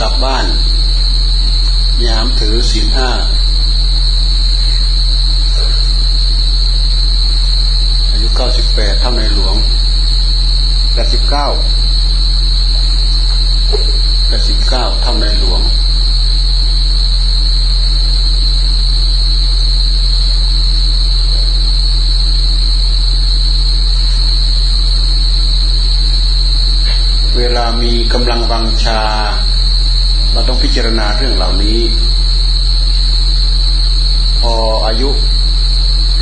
กลับบ้าน ยามถือศีลห้าอายุเก้าสิบแปดเท่าในหลวงแปดสิบเก้าแปดสิบเก้าเท่าในหลวงเวลามีกำลังวังชา เราต้องพิจารณาเรื่องเหล่านี้ พออายุ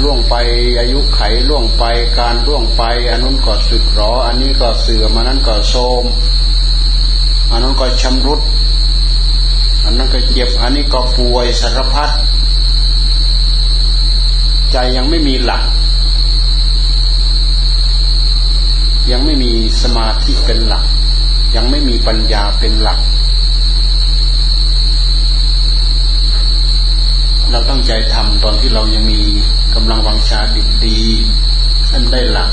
ล่วงไปอายุไขล่วงไปการล่วงไป อันนู้นก็สึกหรอ อันนี้ก็เสื่อมอันนั้นก็โทมอันนั้นก็ชำรุด อันนั้นก็เจ็บ อันนี้ก็ป่วยสารพัดใจยังไม่มีหลัก ยังไม่มีสมาธิเป็นหลัก ยังไม่มีปัญญาเป็นหลัก เราตั้งใจทำตอนที่เรายังมีกำลังวังชาดีดีให้มันได้หลัก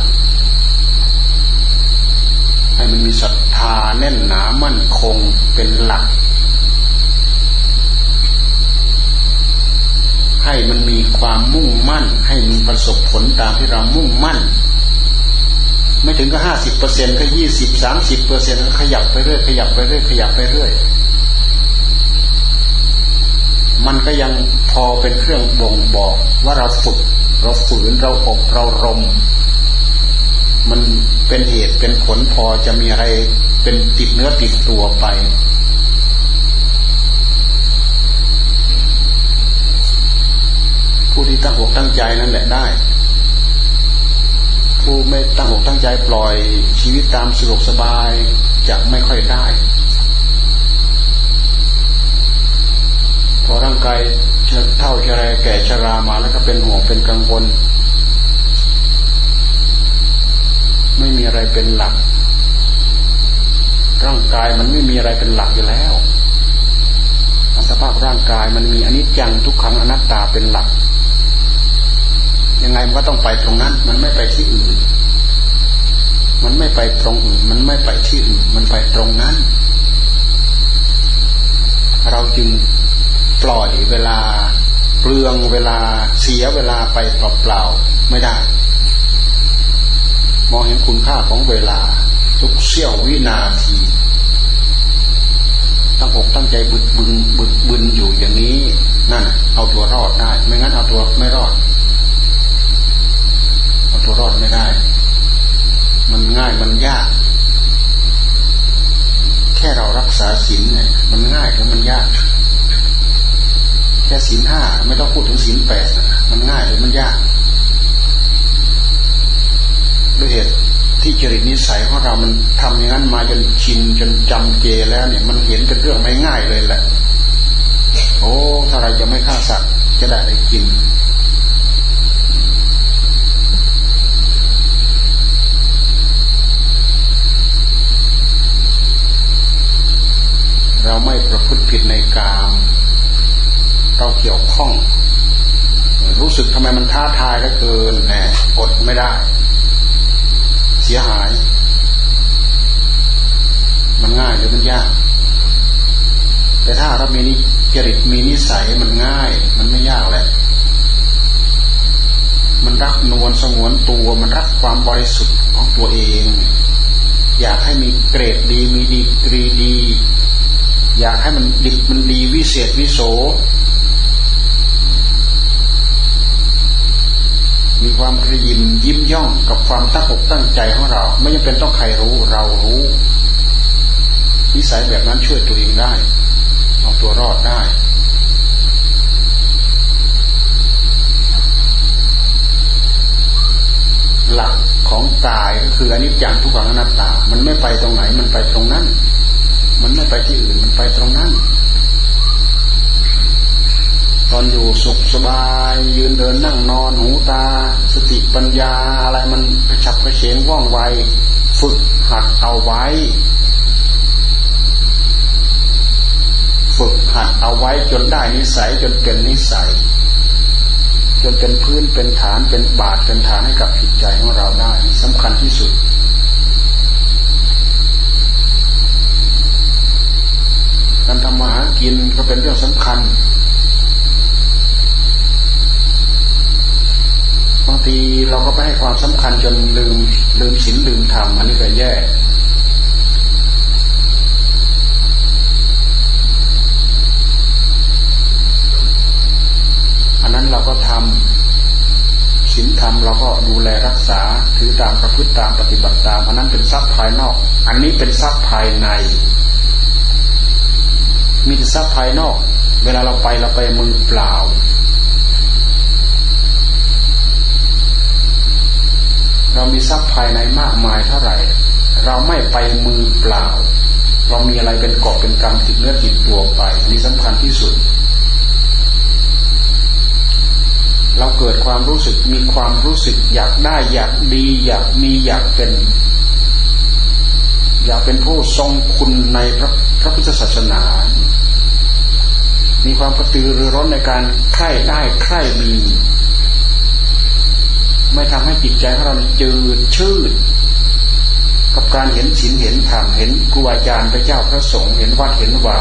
ให้มันมีศรัทธาแน่นหนามั่นคงเป็นหลัก ให้มันมีความมุ่งมั่น ให้มันประสบผลตามที่เรามุ่งมั่น ไม่ถึงก็ห้าสิบเปอร์เซ็นก็ยี่สิบสามสิบเปอร์เซ็นขยับไปเรื่อยขยับไปเรื่อยขยับไปเรื่อยมันก็ยัง พอเป็นเครื่องบ่งบอกว่าเราฝึกเราฝืนเราอบเรารม มันเป็นเหตุเป็นผลพอจะมีอะไรเป็นติดเนื้อติดตัวไป ผู้ที่ตั้งอกตั้งใจนั่นแหละได้ ผู้ไม่ตั้งอกตั้งใจปล่อยชีวิตตามสะดวกสบายจะไม่ค่อยได้ พอร่างกาย เท่าจะไรแก่ชรามาแล้วก็เป็นห่วงเป็นกังวล ไม่มีอะไรเป็นหลัก ร่างกายมันไม่มีอะไรเป็นหลักอยู่แล้วสภาพร่างกายมันมีอนิจจังทุกขังอนัตตาเป็นหลัก ยังไงมันก็ต้องไปตรงนั้น มันไม่ไปที่อื่น มันไม่ไปตรงอื่น มันไม่ไปที่อื่น มันไปตรงนั้น เราจึง ปล่อยเวลาเปลืองเวลาเสียเวลาไปเปล่าๆไม่ได้ มองเห็นคุณค่าของเวลา ทุกเสี้ยววินาที ตั้งอกตั้งใจบึดบึนบึดบึนอยู่อย่างนี้นั่นเอาตัวรอดได้ ไม่งั้นเอาตัวไม่รอดเอาตัวรอดไม่ได้ มันง่ายมันยากแค่เรารักษาศีลเนี่ยมันง่ายหรือมันยาก ค่ศีลห้าไม่ต้องพูดถึงศีลแปดมันง่ายหรือมันยากด้วยเหตุที่จริตนิสัยของเรามันทำอย่างนั้นมาจนชินจนจำเจแล้วเนี่ย มันเห็นเป็นเรื่องไม่ง่ายเลยแหละ โอ้ถ้าเราจะไม่ฆ่าสัตว์จะได้ได้กินเราไม่ประพฤติผิดในกาม เราเกี่ยวข้อง รู้สึกทำไมมันท้าทายแล้วเกินแหมอดไม่ได้ เสียหาย มันง่ายหรือมันยาก แต่ถ้าเรามีนิจริตมีนิสัยมันง่าย มันไม่ยากแหละมันรักนวลสงวนตัวมันรักความบริสุทธิ์ของตัวเอง อยากให้มีเกรดดีมีดีกรีดี อยากให้มันดิบมันดีวิเศษวิโสมี ความกระยิมยิ้มย่องกับความตั้งอกตั้งใจของเรา ไม่จำเป็นต้องใครรู้เรารู้นิสัยแบบนั้นช่วยตัวเองได้เอาตัวรอดได้ หลักของกายก็คืออนิจจังทุกขังอนัตตา มันไม่ไปตรงไหนมันไปตรงนั้น มันไม่ไปที่อื่นมันไปตรงนั้น อนอยู่สุขสบาย ยืนเดินนั่งนอนหูตา สติปัญญาอะไรมันกระฉับกระเฉงว่องไว ฝึกหัดเอาไว้ ฝึกหัดเอาไว้จนได้นิสัยจนเป็นนิสัย จนเป็นพื้นเป็นฐานเป็นบาทเป็นฐานให้กับจิตใจของเราได้สำคัญที่สุดการทำมาหากินก็เป็นเรื่องสำคัญ บางทีเราก็ไปให้ความสำคัญจนลืมลืมศีลลืมธรรมอันนี้ก็แย่อันนั้นเราก็ทำศีลธรรมเราก็ดูแลรักษาถือตามประพฤติตามปฏิบัติตาม อันนั้นเป็นทรัพย์ภายนอก อันนี้เป็นทรัพย์ภายใน มีแต่ทรัพย์ภายนอก เวลาเราไปเราไปมือเปล่า เรามีทรัพย์ภายในมากมายเท่าไหร่ เราไม่ไปมือเปล่า เรามีอะไรเป็นกอบเป็นกรรมติดเนื้อติดตัวไปนี่สำคัญที่สุด เราเกิดความรู้สึกมีความรู้สึกอยากได้อยากดีอยากมีอยากเป็น อยากเป็นผู้ทรงคุณในพระพระพุทธศาสนา มีความกระตือรือร้นในการใคร่ได้ใคร่มี ไม่ทำให้จิตใจของเราจืดชืดกับการเห็นศีลเห็นธรรมเห็นครูอาจารย์พระเจ้าพระสงฆ์เห็นวัดเห็นว่า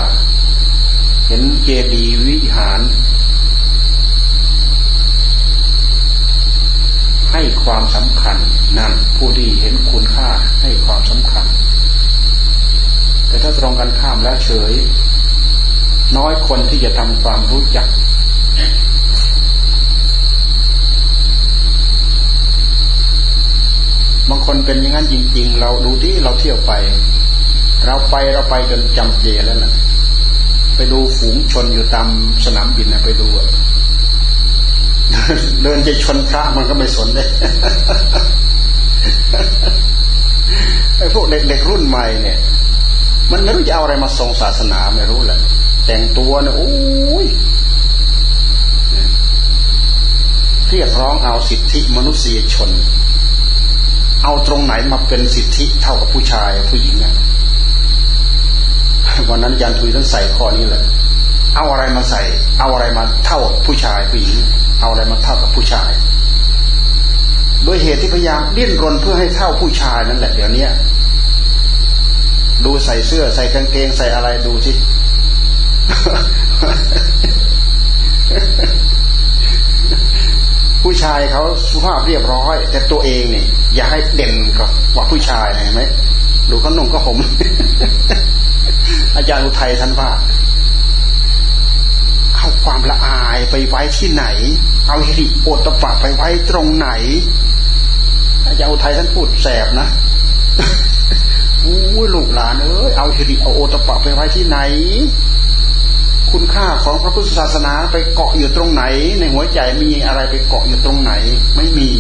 เห็นเจดีย์วิหาร ให้ความสำคัญนั่นผู้ที่เห็นคุณค่าให้ความสำคัญ แต่ถ้าตรงกันข้ามแล้วเฉย น้อยคนที่จะทำความรู้จัก บางคนเป็นอย่างนั้นจริง ๆ เราดูที่เราเที่ยวไป เราไปเราไปจนจำเจแล้วนะไปดูฝูงชนอยู่ตามสนามบินนะไปดูเดินจะชนพระมันก็ไม่สนเลยไอ้พวกเด็กๆรุ่นใหม่เนี่ย มันไม่รู้จะเอาอะไรมาทรงศาสนาไม่รู้แหละแต่งตัวเนี่ยโอ้ยเรียกร้องเอาสิทธิมนุษยชน เอาตรงไหนมาเป็นสิทธิเท่ากับผู้ชายผู้หญิงเนี่ยวันนั้นยันทุยท่านใส่ข้อนี้แหละ เอาอะไรมาใส่ เอาอะไรมาเท่าผู้ชายผู้หญิง เอาอะไรมาเท่ากับผู้ชาย โดยเหตุที่พยายามดิ้นรนเพื่อให้เท่าผู้ชายนั่นแหละเดี๋ยวนี้ดูใส่เสื้อใส่กางเกงใส่อะไรดูสิผู้ชายเขาสุภาพเรียบร้อย แต่ตัวเองเนี่ย อย่าให้เด่นกับว่าผู้ชายเห็นไหมดูเขานุ่งก็ผมอาจารย์อุทัยท่านว่า เอาความละอายไปไว้ที่ไหน เอาฮิริโอตปะไปไว้ตรงไหน อาจารย์อุทัยท่านพูดแสบนะอู้ลูกหลานเอ้ยเอาฮิริเอาโอตปะไปไว้ที่ไหน คุณค่าของพระพุทธศาสนาไปเกาะอยู่ตรงไหน ในหัวใจมีอะไรไปเกาะอยู่ตรงไหน ไม่มี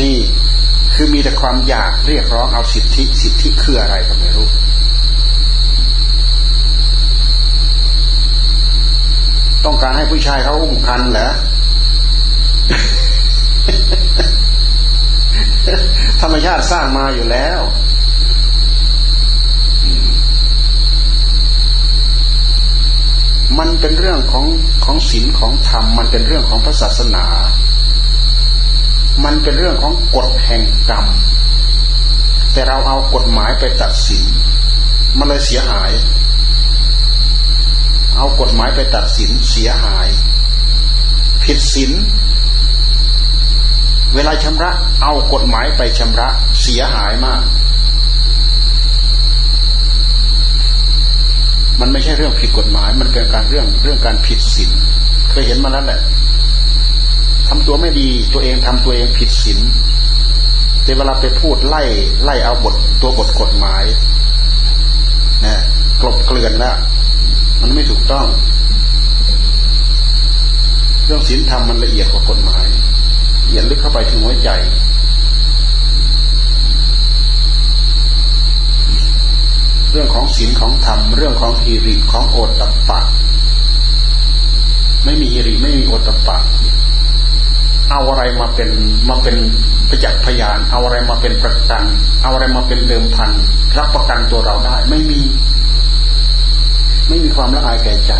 นี่คือมีแต่ความอยากเรียกร้องเอาสิทธิ สิทธิคืออะไรก็ไม่รู้ ต้องการให้ผู้ชายเขาอุ้มคันเหรอธรรมชาติสร้างมาอยู่แล้วมันเป็นเรื่องของของศีลของธรรม มันเป็นเรื่องของพระศาสนา มันเป็นเรื่องของกฎแห่งกรรม แต่เราเอากฎหมายไปตัดสิน มันเลยเสียหาย เอากฎหมายไปตัดสินเสียหาย ผิดศีลเวลาชำระ เอากฎหมายไปชำระเสียหายมาก มันไม่ใช่เรื่องผิดกฎหมาย มันเป็นการเรื่องเรื่องการผิดศีลเคยเห็นมาแล้วแหละ ทำตัวไม่ดีตัวเองทำตัวเองผิดศีลแต่เวลาไปพูดไล่ไล่เอาบทตัวบทกฎหมายนะกลบเกลื่อนแล้วมันไม่ถูกต้อง เรื่องศีลธรรมมันละเอียดกว่ากฎหมายละเอียดลึกเข้าไปถึงหัวใจเรื่องของศีลของธรรมเรื่องของฮิริของโอตตะปะ ไม่มีฮิริไม่มีโอตตะปะ เอาอะไรมาเป็นมาเป็นประจักษ์พยาน เอาอะไรมาเป็นประกัน เอาอะไรมาเป็นเดิมพันรับประกันตัวเราได้ ไม่มี ไม่มีความละอายแก่ใจ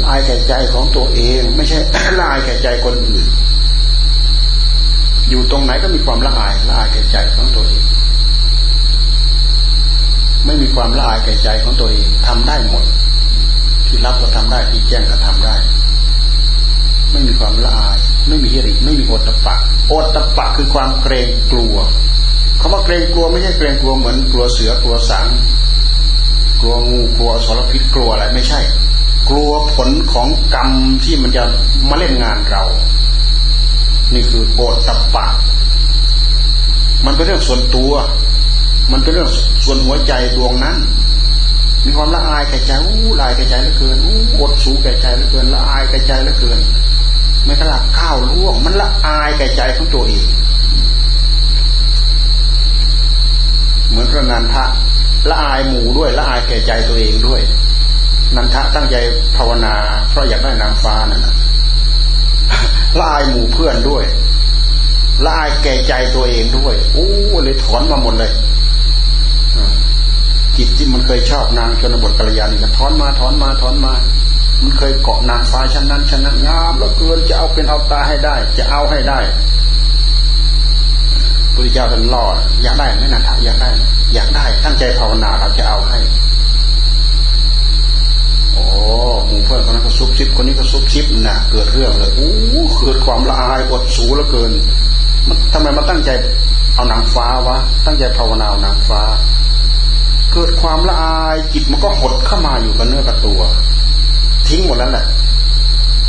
ละอายแก่ใจของตัวเอง ไม่ใช่ละอายแก่ใจคนอื่น อยู่ตรงไหนก็มีความละอายละอายแก่ใจของตัวเองไม่มีความละอายแก่ใจของตัวเองทำได้หมด ที่รับก็ทำได้ที่แจ้งก็ทำได้ ไม่มีความละอาย ไม่มีฮิริไม่มีโอตตะปะ โอตตะปะคือความเกรงกลัวคาว่าเกรงกลัวไม่ใช่เกรงกลัวเหมือนกลัวเสือกลัวสังกลัวงูกลัวสารพิษกลัวอะไรไม่ใช่ กลัวผลของกรรมที่มันจะมาเล่นงานเรา นี่คือโอตตะปะ มันเป็นเรื่องส่วนตัว มันเป็นเรื่องส่วนหัวใจดวงนั้นมีความละอายแก่ใจอู้ลายแก่ใจเหลือเกินอู้อดสูแก่ใจเหลือเกินละอายแก่ใจเหลือเกิน ไม่ขลักข้าวล่วง มันละอายแก่ใจของตัวเองเหมือนพระนันทะละอายหมู่ด้วยละอายแก่ใจตัวเองด้วย นันทะตั้งใจภาวนา เพราะอยากได้นางฟ้านั่นนะละอายหมู่เพื่อนด้วยละอายแก่ใจตัวเองด้วยโอ้เลยถอนมาหมดเลยจิตที่มันเคยชอบนางชนบทกัลยาณีก็ถอนมาถอนมาถอนมา มันเคยเกาะนางฟ้าชั้นนั้นชั้นนั้นงามแล้วเกินจะเอาเป็นเอาตาให้ได้ จะเอาให้ได้พระเจ้าท่านล่ออยากได้ไหมนะถ้าอยากได้อยากได้ ตั้งใจภาวนาเราจะเอาให้ โอ้หมู่เพื่อนคนนั้นก็ซุบซิบคนนี้ก็ซุบซิบน่ะเกิดเรื่องเลยโอ้เกิดความละอายอดสูเหลือเกินทำไมมาตั้งใจเอานางฟ้าวะตั้งใจภาวนานางฟ้า เกิดความละอายจิตมันก็หดเข้ามาอยู่กับเนื้อกับตัว ทิ้งหมดแล้วแหละ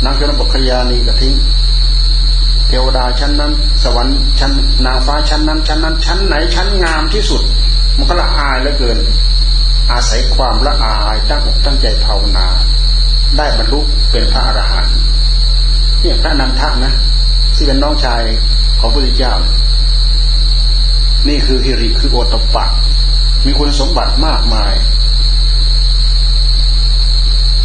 นางเจ้าบกขยานีก็ทิ้ง เทวดาชั้นนั้น สวรรค์ชั้นนางฟ้าชั้นนั้น ชั้นนั้น ชั้นไหนชั้นงามที่สุด มันก็ละอายเหลือเกิน อาศัยความละอายตั้งอกตั้งใจภาวนา ได้บรรลุเป็นพระอรหันต์เนี่ยพระนันทะนะที่เป็นน้องชายของพระพุทธเจ้า นี่คือฮิริคือโอตปะ มีคุณสมบัติมากมาย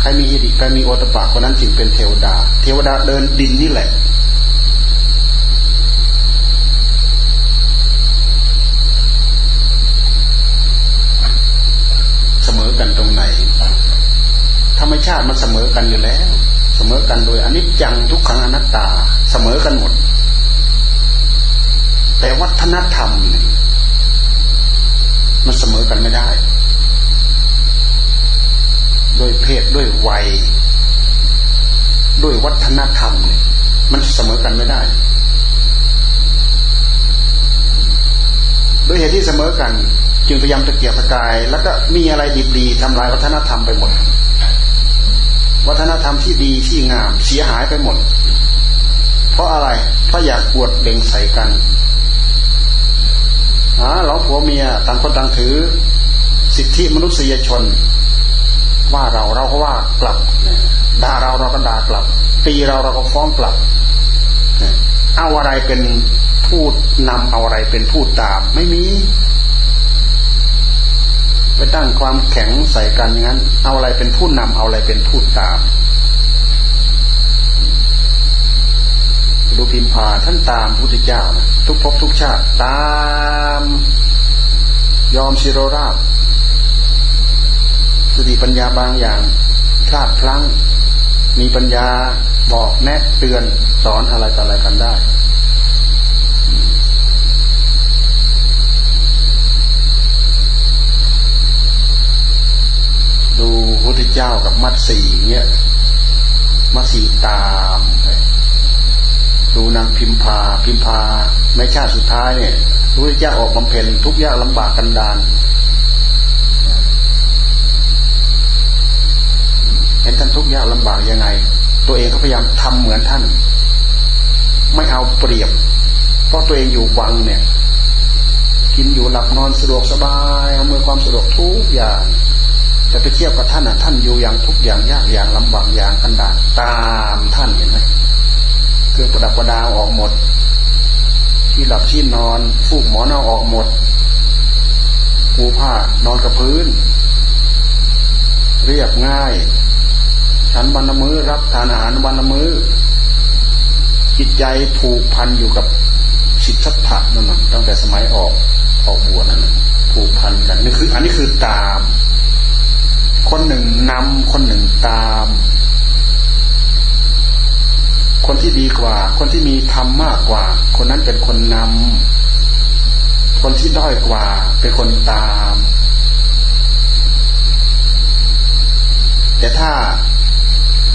ครมีฮิริใครมีโอตปะคนนั้นจึงเป็นเทวดา เทวดาเดินดินนี่แหละ เสมอกันตรงไหน ธรรมชาติมันเสมอกันอยู่แล้ว เสมอกันโดยอนิจจังทุกขังอนัตตา เสมอกันหมด แต่วัฒนธรรมมันเสมอกันไม่ได้ โดยเพศด้วยวัย ด้วยวัฒนธรรม มันเสมอกันไม่ได้ด้วยเหตุที่เสมอกัน จึงพยายามตะเกียบตะกาย แล้วก็มีอะไรดีๆทำลายวัฒนธรรมไปหมด วัฒนธรรมที่ดีที่งามเสียหายไปหมด เพราะอะไรเพราะอยากปวดเบ่งใส่กันหาเราผัวเมียต่างคนต่างถือ สิทธิมนุษยชน ว่าเราเราก็ว่ากลับด่าเราเราก็ด่ากลับ ตีเราเราก็ฟ้องกลับเอาอะไรเป็นพูดนำเอาอะไรเป็นพูดตาม ไม่มี ไปตั้งความแข็งใส่กันอย่างนั้น เอาอะไรเป็นผู้นำเอาอะไรเป็นพูดตามดูพิมพาท่านตามพุทธเจ้านะทุกภพทุกชาติตาม ยอมสิโรราบ สติปัญญาบางอย่างพลาดพลั้ง มีปัญญาบอกแนะเตือนสอนอะไรต่ออะไรกันได้ดูพุทธเจ้ากับมัดสีเนี่ยมัดสีตามไปดูนางพิมพาพิมพาในชาติสุดท้ายเนี่ยรู้เจ้าออกบำเพ็ญทุกยากลำบากกันดาน เห็นท่านทุกยากลำบากยังไง ตัวเองก็พยายามทำเหมือนท่าน ไม่เอาเปรียบ เพราะตัวเองอยู่วังเนี่ย กินอยู่หลับนอนสะดวกสบายอำนวยความสะดวกทุกอย่าง แต่ไปเทียบกับท่านอะท่านอยู่อย่างทุกอย่างยากอย่างลำบากอย่างกันดานตามท่านเห็นไหมเครื่องประดับประดาออกหมด ที่หลับที่นอนฟูกหมอนเอาออกหมดปูผ้านอนกับพื้น เรียบง่าย ฉันวันละมือ้อรับทานอาหารวันละมือ้อ จิตใจผูกพันอยู่กับสิทธัตถะนั่นนะตั้งแต่สมัยออกออกบวชนั่นนะผูกพันกันนี่คือ อันนี้คือตาม คนหนึ่งนำคนหนึ่งตาม คนที่ดีกว่า คนที่มีธรรมมากกว่า คนนั้นเป็นคนนำคนที่ด้อยกว่า เป็นคนตาม แต่ถ้า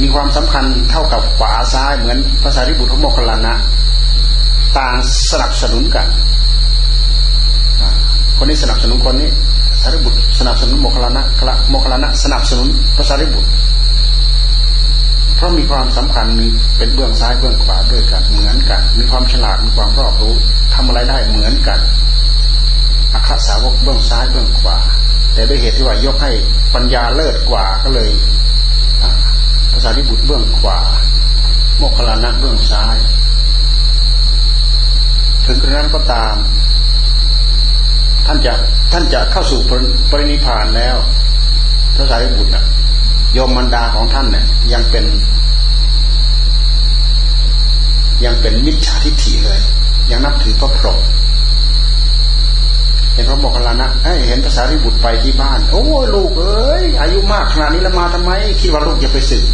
มีความสำคัญเท่ากับขวาซ้ายเหมือนภาษาริบุตรของโมคคลานะ ต่างสนับสนุนกัน คนนี้สนับสนุนคนนี้สารีบุตรสนับสนุนโมคคลานะโมคคลานะ สนับสนุนภาษาริบุตร เพราะมีความสำคัญมีเป็นเบื้องซ้ายเบื้องขวาด้วยกันเหมือนกัน มีความฉลาดมีความรอบรู้ทำอะไรได้เหมือนกันอัคสาวกเบื้องซ้ายเบื้องขวา แต่ด้วยเหตุที่ว่ายกให้ปัญญาเลิศกว่าก็เลย ภาษาริบุตรเบื้องขวา โมคคลานะเบื้องซ้าย ถึงกระนั้นก็ตาม ท่านจะท่านจะเข้าสู่ปรินิพานแล้วพระสารีบุตรโยมมันดาของท่านเนี่ยยังเป็น ยังเป็นมิจฉาทิฏฐิเลย ยังนับถือพระพรหมเห็นพระโมคคัลลานะเห็นภาษาริบุตรไปที่บ้าน โอ้ลูกเอ้ยอายุมากขนาดนี้แล้วมาทำไม คิดว่าลูกจะไปสึก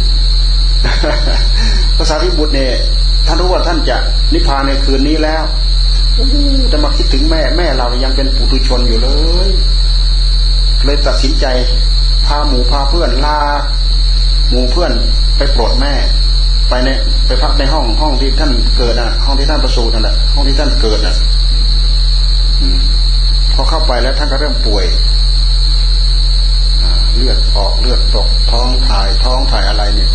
ภาษาริบุตรเนี่ยท่านรู้ว่าท่านจะนิพพานในคืนนี้แล้วจะมาคิดถึงแม่แม่เรายังเป็นปุถุชนอยู่เลย เลยตัดสินใจพาหมู่พาเพื่อนลาหมู่เพื่อนไปโปรดแม่ ไปในไปพักในห้องห้องที่ท่านเกิดอะ ห้องที่ท่านประสูตินั่นแหละห้องที่ท่านเกิดอะพอเข้าไปแล้วท่านก็เริ่มป่วยเลือดออกเลือดตกท้องถ่ายท้องถ่ายอะไรเนี่ย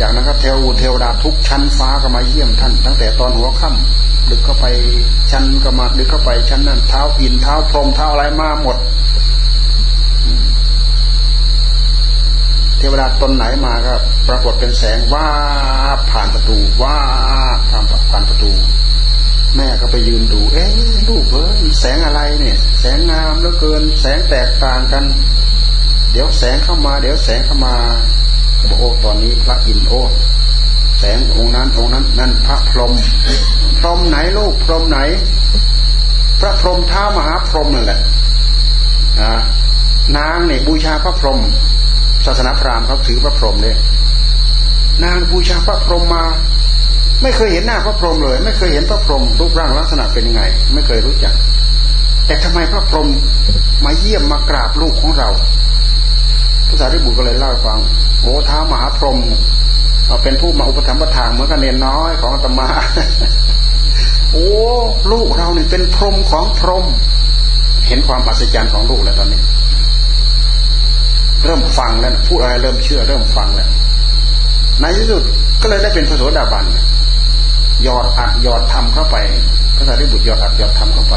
จากนั้นก็เทวเทวดาทุกชั้นฟ้าก็มาเยี่ยมท่าน ตั้งแต่ตอนหัวค่ำดึกเข้าไปชั้นก็มาดึกเข้าไปชั้นนั้นเท้าอินเท้าพรมเท้าอะไรมาหมด เทวดาตนไหนมาก็ ปรากฏเป็นแสงว่าผ่านประตูว่าผ่านผ่านประตู แม่ก็ไปยืนดู เอ๊ะลูกเอ้ยแสงอะไรเนี่ย แสงงามเหลือเกิน แสงแตกต่างกัน เดี๋ยวแสงเข้ามา เดี๋ยวแสงเข้ามา บอกโอ้ตอนนี้พระอินโอแสงองค์นั้นองค์นั้น นั่นพระพรหมพรหมไหนลูกพรหมไหน พระพรหมท้ามหาพรหมนั่นแหละนางเนี่ยบูชาพระพรหมศาสนาพราหมณ์เขาถือพระพรหมเนี่ยนางบูชาพระพรหมมา ไม่เคยเห็นหน้าพระพรหมเลย ไม่เคยเห็นพระพรหมรูปร่างลักษณะเป็นยังไง ไม่เคยรู้จัก แต่ทำไมพระพรหมมาเยี่ยมมากราบลูกของเราภาษาที่บุตรก็เลยเล่าให้ฟัง โอ้ท้ามหาพรหมเป็นผู้มาอุปถัมภ์ประทานเหมือนกันเนนน้อยของอาตมา โอ้ลูกเราเนี่ยเป็นพรหมของพรหมเห็นความอัศจรรย์ของลูกแล้วตอนนี้ เริ่มฟังแล้วพูดอะไรเริ่มเชื่อเริ่มฟังแล้วในที่สุดก็เลยได้เป็นพระโสดาบันยอดอัดยอดทำเข้าไปพระสารีบุตรยอดอัดยอดทำเข้าไป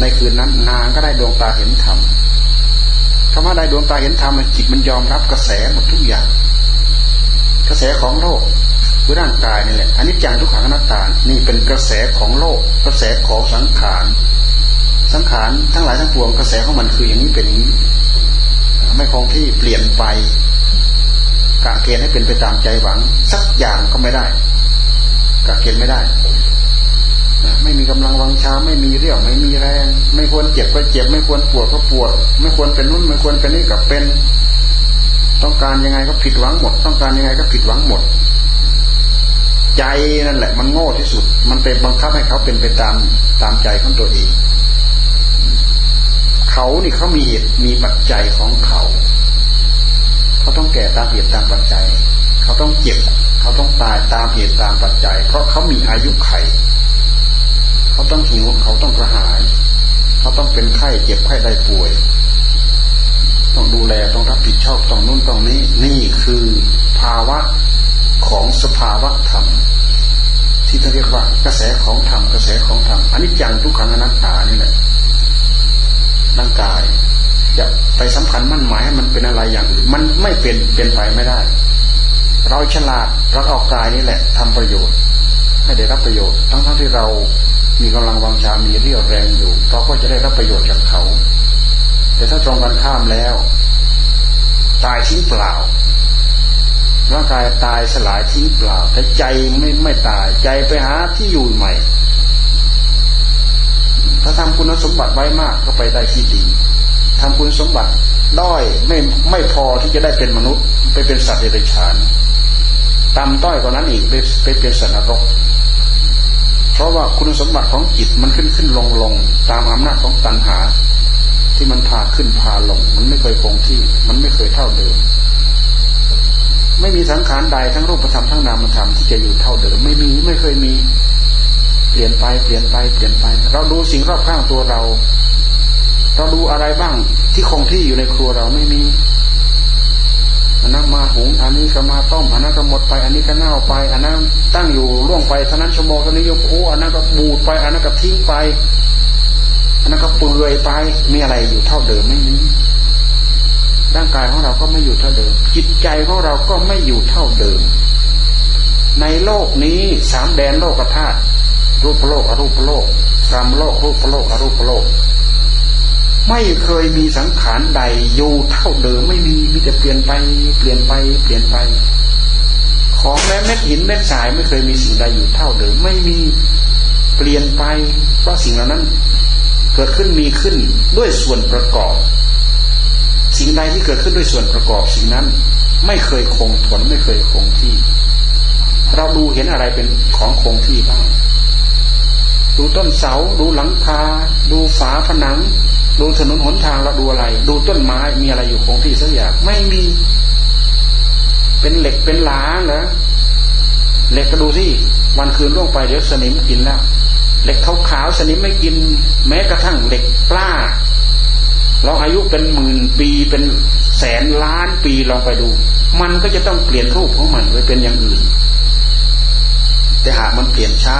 ในคืนนั้นนางก็ได้ดวงตาเห็นธรรม คำว่าได้ดวงตาเห็นธรรมจิตมันยอมรับกระแสหมดทุกอย่าง กระแสของโลกคือร่างกายนี่แหละอันนี้จังทุกขังอนัตตา นี่เป็นกระแสของโลก กระแสของสังขาร สังขารทั้งหลายทั้งปวงกระแสของมันคืออย่างนี้เป็นอย่างนี้ ไม่คงที่เปลี่ยนไปกะเกณฑ์ให้เป็นไปตามใจหวัง สักอย่างก็ไม่ได้กะเกณฑ์ไม่ได้ ไม่มีกำลังวังชาไม่มีเรี่ยวไม่มีแรง ไม่ควรเจ็บก็เจ็บ ไม่ควรปวดก็ปวด ไม่ควรเป็นนุ่นไม่ควรเป็นนี่กับเป็น ต้องการยังไงก็ผิดหวังหมด ต้องการยังไงก็ผิดหวังหมด ใจนั่นแหละ มันโง่ที่สุด มันเป็นบังคับให้เขาเป็นไปตามตามใจของตัวเองเขานี่เขามีเหตุมีปัจจัยของเขา เขาต้องแก่ตามเหตุตามปัจจัย เขาต้องเจ็บ เขาต้องตายตามเหตุตามปัจจัย เพราะเขามีอายุไข เขาต้องหิวเขาต้องกระหาย เขาต้องเป็นไข้เจ็บไข้ได้ป่วย ต้องดูแลต้องรับผิดชอบต้องนู่นต้องนี้ นี่คือภาวะของสภาวะธรรม ที่เรียกว่ากระแสของธรรมกระแสของธรรมอันนี้จังทุกขังอนัตตานี่แหละร่างกายจะไปสำคัญมั่นหมายให้มันเป็นอะไรอย่างอื่นมันไม่เป็นเป็นไปไม่ได้ เราฉลาดเราเอากายนี่แหละทำประโยชน์ให้ได้รับประโยชน์ ทั้งทั้งที่เรา มีกำลังวังชา มีเรี่ยวแรงอยู่ เราก็จะได้รับประโยชน์จากเขา แต่ถ้าตรงกันข้ามแล้ว ตายทิ้งเปล่า ร่างกายตายสลายทิ้งเปล่า แต่ใจไม่ไม่ตาย ใจไปหาที่อยู่ใหม่ ถ้าทำคุณสมบัติไว้มากก็ไปได้ที่ดีทำคุณสมบัติด้อยไม่ไม่พอที่จะได้เป็นมนุษย์ ไปเป็นสัตว์เดรัจฉานต่ำต้อยกว่านั้นอีกไปไปเป็นสัตว์นรก เพราะว่าคุณสมบัติของจิตมันขึ้นขึ้นลงลงตามอำนาจของตัณหา ที่มันพาขึ้นพาลง มันไม่เคยคงที่ มันไม่เคยเท่าเดิม ไม่มีสังขารใดทั้งรูปธรรมทั้งนามธรรมที่จะอยู่เท่าเดิม ไม่มีไม่เคยมี เปลี่ยนไปเปลี่ยนไปเปลี่ยนไป เราดูสิ่งรอบข้างตัวเรา เราดูอะไรบ้างที่คงที่อยู่ในครัวเราไม่มี อันนั้นมาหุงอันนี้ก็มาต้มอันนั้นก็หมดไป อันนี้ก็เน่าไป อันนั้นตั้งอยู่ล่วงไปเท่านั้นชั่วโมงเท่านี้ยกโอ้อันนั้นก็บูดไป อันนั้นก็ทิ้งไป อันนั้นก็เปื่อยไป มีอะไรอยู่เท่าเดิมไม่มีร่างกายของเราก็ไม่อยู่เท่าเดิม จิตใจของเราก็ไม่อยู่เท่าเดิม ในโลกนี้สามแดนโลกธาตุรูปโลกอรูปโลกสามโลกรูปโลกอรูปโลก ไม่เคยมีสังขารใดอยู่เท่าเดิมไม่มีมีแต่เปลี่ยนไป เปลี่ยนไป เปลี่ยนไป ของแม้เม็ดหินเม็ดทรายไม่เคยมีสิ่งใดอยู่เท่าเดิมไม่มีเปลี่ยนไป เพราะสิ่งเหล่านั้น เกิดขึ้นมีขึ้นด้วยส่วนประกอบ สิ่งใดที่เกิดขึ้นด้วยส่วนประกอบสิ่งนั้น ไม่เคยคงทนไม่เคยคงที่ เราดูเห็นอะไรเป็นของคงที่บ้างดูต้นเสา ดูหลังคา ดูฝาผนัง ดูถนนหนทางเราดูอะไร ดูต้นไม้มีอะไรอยู่คงที่สักอย่างไม่มี เป็นเหล็กเป็นหลาเหรอเหล็กก็ดูสิวันคืนล่วงไปเดี๋ยวสนิมกินแล้วเหล็กขาวๆสนิมไม่กิน แม้กระทั่งเหล็กกล้า เราอายุเป็นหมื่นปีเป็นแสนล้านปีลองไปดู มันก็จะต้องเปลี่ยนรูปของมันไปเป็นอย่างอื่น แต่หากมันเปลี่ยนช้า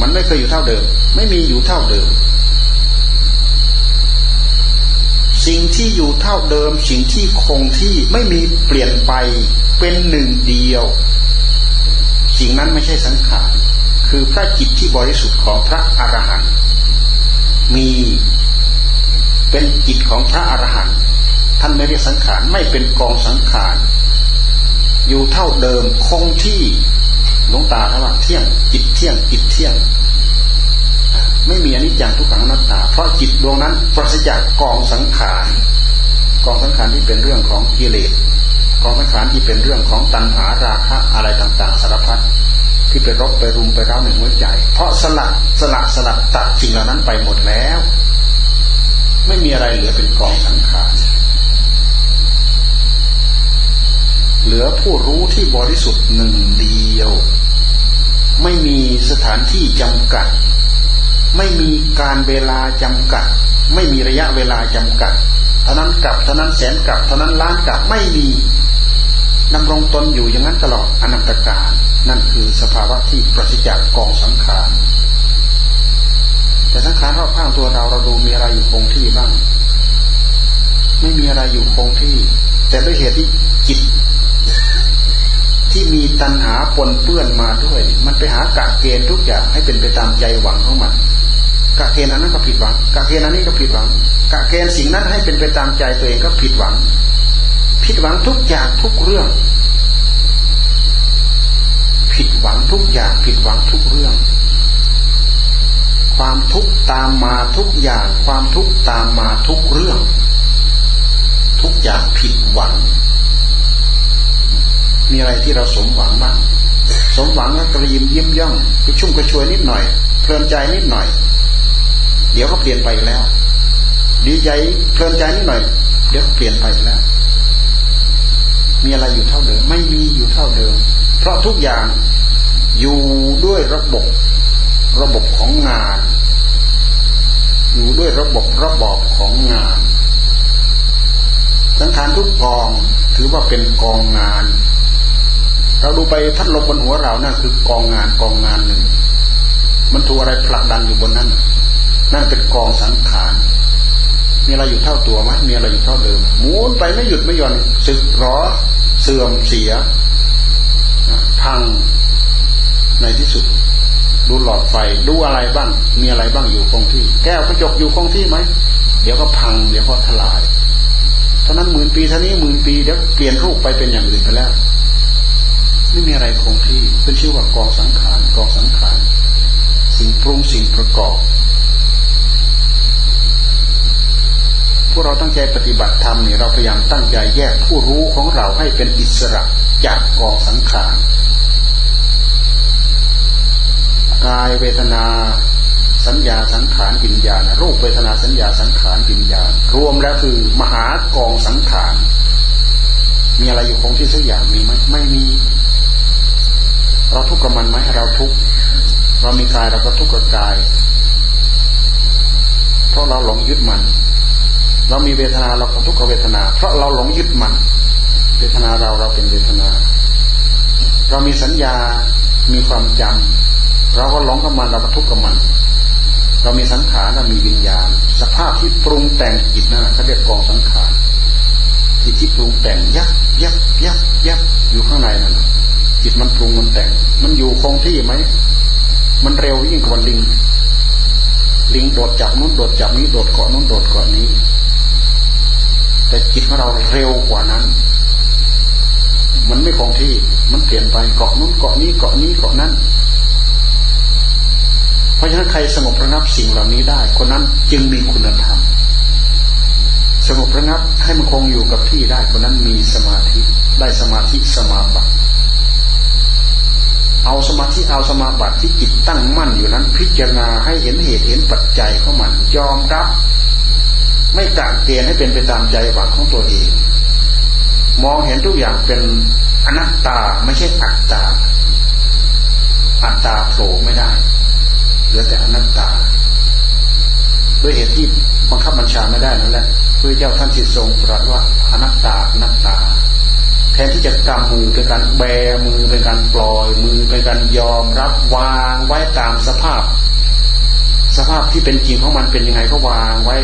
มันไม่เคยอยู่เท่าเดิม ไม่มีอยู่เท่าเดิม สิ่งที่อยู่เท่าเดิม สิ่งที่คงที่ไม่มีเปลี่ยนไปเป็นหนึ่งเดียว สิ่งนั้นไม่ใช่สังขารคือพระจิตที่บริสุทธิ์ของพระอรหันต์มีเป็นจิตของพระอรหันต์ท่านไม่เรียกสังขารไม่เป็นกองสังขารอยู่เท่าเดิมคงที่หลวงตาท่านว่าเที่ยงจิตเที่ยงจิตเที่ยง ไม่มีอนิจจังทุกขังอนัตตา เพราะจิตดวงนั้นปราศจากกองสังขารกองสังขารที่เป็นเรื่องของกิเลสกองสังขารที่เป็นเรื่องของตัณหาราคะอะไรต่างๆสารพัดที่ไปรบไปรุมไปร้าวในหัวใจ เพราะสละสละสลัดตัดสิ่งเหล่านั้นไปหมดแล้ว ไม่มีอะไรเหลือเป็นกองสังขารเหลือผู้รู้ที่บริสุทธิ์หนึ่งเดียว ไม่มีสถานที่จำกัด ไม่มีการเวลาจำกัด ไม่มีระยะเวลาจำกัดเท่านั้นกลับเท่านั้นแสนกลับเท่านั้นล้านกลับไม่มีดำรงตนอยู่อย่างนั้นตลอดอนันตกาลนั่นคือสภาวะที่ประสิทธิ์จากกองสังขารแต่สังขารรอบข้างตัวเราเราดูมีอะไรอยู่คงที่บ้าง ไม่มีอะไรอยู่คงที่ แต่ด้วยเหตุที่จิต ที่มีตัณหาปนเปื้อนมาด้วย มันไปหากะเกณฑ์ทุกอย่างให้เป็นไปตามใจหวังของมัน กะเกณฑ์อันนั้นก็ผิดหวังกะเกณฑ์อันนี้ก็ผิดหวังกะเกณฑ์สิ่งนั้นให้เป็นไปตามใจตัวเองก็ผิดหวัง ผิดหวังทุกอย่างทุกเรื่อง ผิดหวังทุกอย่างผิดหวังทุกเรื่อง ความทุกข์ตามมาทุกอย่าง ความทุกข์ตามมาทุกเรื่อง ทุกอย่างผิดหวัง มีอะไรที่เราสมหวังบ้างสมหวังก็กระยิมยิ้มย่องกระชุ่มกระชวยนิดหน่อยเพลินใจนิดหน่อย เดี๋ยวก็เปลี่ยนไปแล้ว ดีใจเพลินใจนิดหน่อย เดี๋ยวก็เปลี่ยนไปแล้ว มีอะไรอยู่เท่าเดิม ไม่มีอยู่เท่าเดิม เพราะทุกอย่างอยู่ด้วยระบบ ระบบของงาน อยู่ด้วยระบบระบอบของงานสังขารทุกกองถือว่าเป็นกองงาน เราดูไปพัดลมบนหัวเรานั่นคือกองงานกองงานหนึ่ง มันถูกอะไรผลักดันอยู่บนนั้น นั่นเป็นกองสังขารมีอะไรอยู่เท่าตัวไหมมีอะไรอยู่เท่าเดิมหมุนไปไม่หยุดไม่หย่อนสึกร้อเสื่อมเสียพังในที่สุด ดูหลอดไฟดูอะไรบ้าง มีอะไรบ้างอยู่คงที่ แก้วกระจกอยู่คงที่ไหมเดี๋ยวก็พัง เดี๋ยวก็ทลายเท่านั้นหมื่นปีเท่านี้หมื่นปีเดี๋ยวเปลี่ยนรูปไปเป็นอย่างอื่นไปแล้วไม่มีอะไรคงที่เป็นชื่อว่ากองสังขารกองสังขารสิ่งปรุงสิ่งประกอบ พวกเราตั้งใจปฏิบัติธรรมเนี่ยเราพยายามตั้งใจแยกผู้รู้ของเราให้เป็นอิสระจากกองสังขารกายเวทนา สัญญาสังขารปิญญาณรูปเวทนาสัญญาสังขารปิญญาณรวมแล้วคือมหากองสังขารมีอะไรอยู่คงที่สักอย่างมีไหมไม่มี เราทุกข์กับมันไหมเราทุกข์เรามีกายเราก็ทุกข์กับกาย เพราะเราหลงยึดมัน เรามีเวทนาเราก็ทุกขเวทนา เพราะเราหลงยึดมัน เวทนาเราเราเป็นเวทนา เรามีสัญญา มีความจำเราก็หลงกับมันเราก็ทุกข์กับมัน เรามีสังขารเรามีวิญญาณ สภาพที่ปรุงแต่งจิตนั่นเขาเรียกกองสังขารจิตที่ปรุงแต่งยับยับยับยับอยู่ข้างในนั่นจิตมันปรุงมันแต่ง มันอยู่คงที่ไหมมันเร็วยิ่งกว่าลิงลิงโดดจับนู้นโดดจับนี้โดดเกาะนู้นโดดเกาะนี้ แต่จิตของเราเร็วกว่านั้น มันไม่คงที่ มันเปลี่ยนไปเกาะนู้นเกาะนี้เกาะนี้เกาะนั้น เพราะฉะนั้นใครสงบระงับสิ่งเหล่านี้ได้ คนนั้นจึงมีคุณธรรม สงบระงับให้มันคงอยู่กับที่ได้ คนนั้นมีสมาธิ ได้สมาธิสมาบัติเอาสมาธิเอาสมาบัติที่จิตตั้งมั่นอยู่นั้น พิจารณาให้เห็นเหตุเห็นปัจจัยของมันยอมรับ ไม่กางเกณฑ์ให้เป็นไปตามใจหวังของตัวเอง มองเห็นทุกอย่างเป็นอนัตตาไม่ใช่อัตตา อัตตาโผล่ไม่ได้เหลือแต่อนัตตา ด้วยเหตุที่บังคับบัญชาไม่ได้นั่นแหละพระเจ้าท่านสิตทรงตรัสว่าอนัตตาอนัตตา แทนที่จะกำมือเป็นการแบมือเป็นการปล่อยมือเป็นการยอมรับวางไว้ตามสภาพ สภาพที่เป็นจริงของมันเป็นยังไงก็วางไว้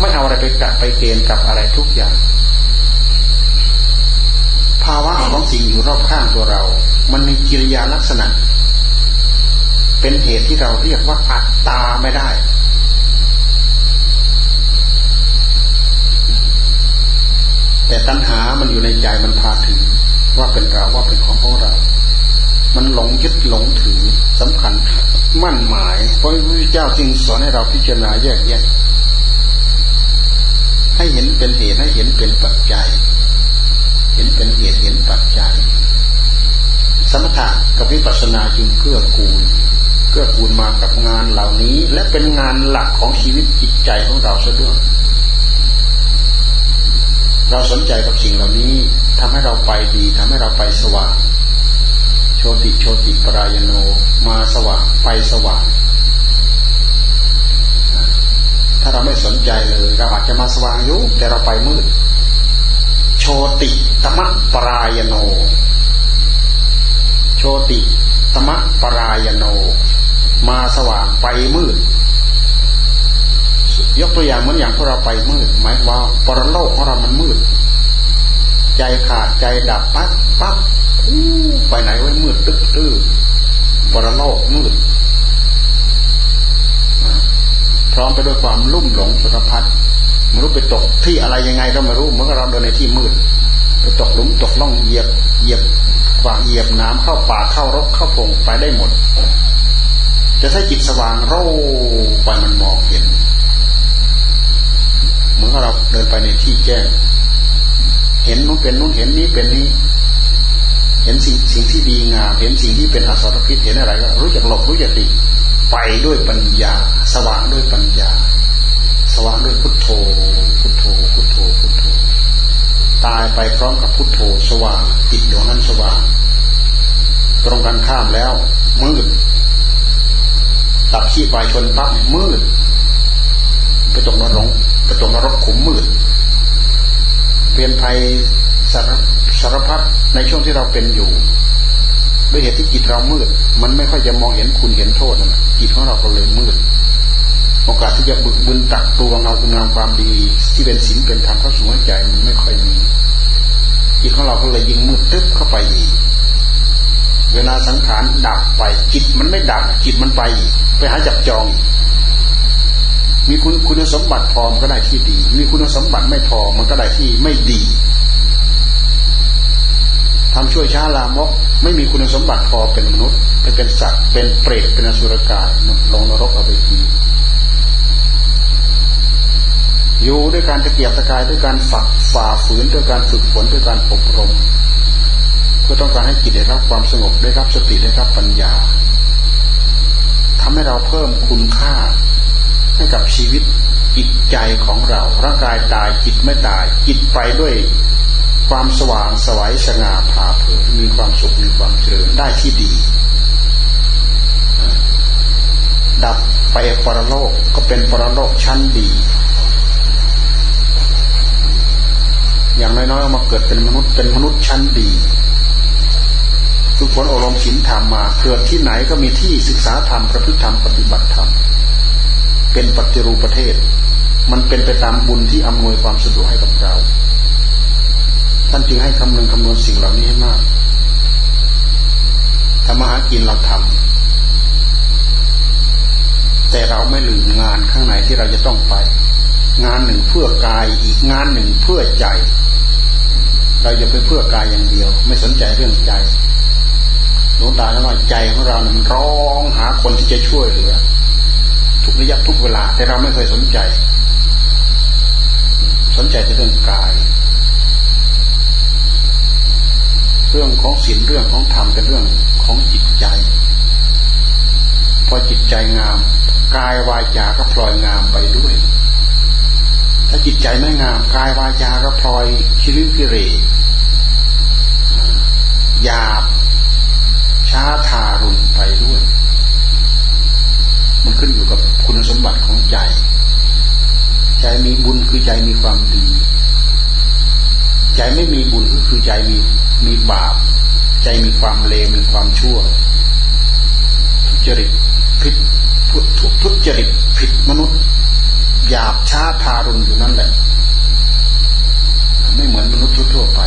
ไม่เอาอะไรไปกัดไปเกณฑ์กับอะไรทุกอย่าง ภาวะของสิ่งอยู่รอบข้างตัวเรา มันมีกิริยาลักษณะ เป็นเหตุที่เราเรียกว่าอัตตาไม่ได้ แต่ตัณหามันอยู่ในใจมันพาถึง ว่าเป็นเราว่าเป็นของของเรา มันหลงยึดหลงถือสำคัญ มั่นหมาย เพราะพระเจ้าจึงสอนให้เราพิจารณาแยกแยะ ให้เห็นเป็นเหตุให้เห็นเป็นปัจจัย เห็นเป็นเหตุเห็นปัจจัย สมถะกับวิปัสสนาจึงเกื้อกูลเกื้อกูลมากับงานเหล่านี้ และเป็นงานหลักของชีวิตจิตใจของเราซะด้วยเราสนใจกับสิ่งเหล่านี้ทำให้เราไปดีทำให้เราไปสว่าง โชติโชติปรายโนมาสว่างไปสว่าง ถ้าเราไม่สนใจเลยเราอาจจะมาสว่างอยู่แต่เราไปมืด โชติตมะปรายโน โชติตมะปรายโน มาสว่างไปมืด ยกตัวอย่างเหมือนอย่างพวกเราไปมืดหมายว่าปรโลกของเรามันมืด ใจขาดใจดับปั๊บปั๊บไปไหนไว้มืดตึ๊กตื้อปรโลกมืด พ ร้อมไปด้วยความลุ่มหลงสุรพัฒน์ไม่รู้ไปตกที่อะไรยังไงก็ไม่รู้เมื่อเราเดินในที่มืดไปตกหลุมตกล่องเหยียบเหยียบขวางเหยียบน้ำเข้าป่าเข้ารกเข้าพงไปได้หมดจะใช้จิตสว่างโร่ไปมันมองเห็นเหมือนเราเดินไปในที่แจ้ง เห็นนู้นเป็นนู้นเห็นนี้เป็นนี้ เห็นสิ่งสิ่งที่ดีงาม เห็นสิ่งที่เป็นอสรพิษเห็นอะไรก็รู้จักหลบรู้จักดี ไปด้วยปัญญา สว่างด้วยปัญญา สว่างด้วยพุทโธ พุทโธ พุทโธ พุทโธ ตายไปพร้อมกับพุทโธ สว่างจิตดวงนั้นสว่าง ตรงกันข้ามแล้ว มืด ตับขี้ปลายชนปั๊บมืด ไปตกนรกไปตกนรกขุมมืดเปลี่ยนภัยสารสารพัดในช่วงที่เราเป็นอยู่ ด้วยเหตุที่จิตเรามืด มันไม่ค่อยจะมองเห็นคุณเห็นโทษนะ จิตของเราก็เลยมืด โอกาสที่จะบึกบึนตักตัวเงาคุณงามความดี ที่เป็นศีลเป็นธรรมเข้าสู่หัวใจมันไม่ค่อยมี จิตของเราก็เลยยิงมืดตึ๊บเข้าไปอีก เวลาสังขารดับไป จิตมันไม่ดับจิตมันไปอีกไปหาจับจองอีกมีคุณคุณสมบัติพอมันก็ได้ที่ดี มีคุณสมบัติไม่พอมันก็ได้ที่ไม่ดีทำช่วยช้าลามกไม่มีคุณสมบัติพอเป็นมนุษย์ ไปเป็นสัตว์เป็นเปรตเป็นอสุรกายลงนรกเอาไปทีอยู่ด้วยการตะเกียบตะกายด้วยการฝักฝ่าฝืนด้วยการฝึกฝนด้วยการอบรมเพื่อต้องการให้จิตได้รับความสงบได้รับสติได้รับปัญญาทำให้เราเพิ่มคุณค่าให้กับชีวิตจิตใจของเรา ร่างกายตายจิตไม่ตาย จิตไปด้วยความสว่างสวัยสง่าผ่าเผยมีความสุขมีความเจริญได้ที่ดี ดับไปปรโลกก็เป็นปรโลกชั้นดี อย่างน้อยๆมาเกิดเป็นมนุษย์เป็นมนุษย์ชั้นดีฝึกฝนอบรมศีลธรรมมาเกิดที่ไหนก็มีที่ศึกษาธรรมประพฤติธรรมปฏิบัติธรรมเป็นปฏิรูปประเทศ มันเป็นไปตามบุญที่อำนวยความสะดวกให้กับเรา ท่านจึงให้คำนึงคำนวณสิ่งเหล่านี้ให้มากทำมาหากินเราทำแต่ เราไม่ลืมงานข้างในที่เราจะต้องไป งานหนึ่งเพื่อกายอีกงานหนึ่งเพื่อใจ เราจะไปเพื่อกายอย่างเดียว ไม่สนใจเรื่องใจหลวงตาแล้วว่าใจของเราเนี่ยมันร้องหาคนที่จะช่วยเหลือ ทุกระยะทุกเวลา แต่เราไม่เคยสนใจ สนใจแต่เรื่องกาย เรื่องของศีลเรื่องของธรรมเป็นเรื่องของจิตใจพอจิตใจงาม กายวาจาก็พลอยงามไปด้วย ถ้าจิตใจไม่งามกายวาจาก็พลอยคิริพิเรหยาบช้าทารุณไปด้วย มันขึ้นอยู่กับคุณสมบัติของใจ ใจมีบุญคือใจมีความดี ใจไม่มีบุญก็คือใจมีมีบาป ใจมีความเลวมีความชั่วทุจริตผิ ดทุทุทจริตผิดมนุษย์หยาบช้าทารุณอยู่นั่นแหละ ไม่เหมือนมนุษย์ทั่วไป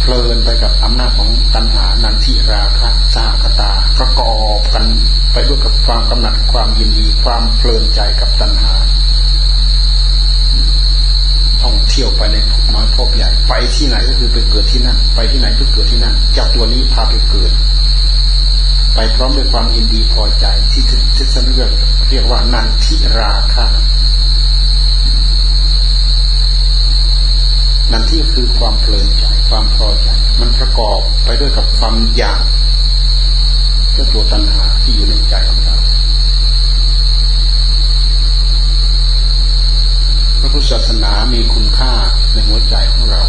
เพลินไปกับอำนาจของตัณหานันทิราคะสาคตา ประกอบกันไปด้วยกับความกำหนัดความยินดีความเพลินใจกับตัณหา ท่องเที่ยวไปในภพน้อยภพใหญ่ ไปที่ไหนก็คือไปเกิดที่นั่น ไปที่ไหนก็เกิดที่นั่นเจ้าตัวนี้พาไปเกิด ไปพร้อมด้วยความยินดีพอใจ ที่ที่ท่านเรียกเรียกว่านันทิราคะนันที่คือความเพลินใจความพอใจ มันประกอบไปด้วยกับความอยากก็ตัวตัณหาที่อยู่ในใจของเราพระพุทธศาสนามีคุณค่าในหัวใจของเรา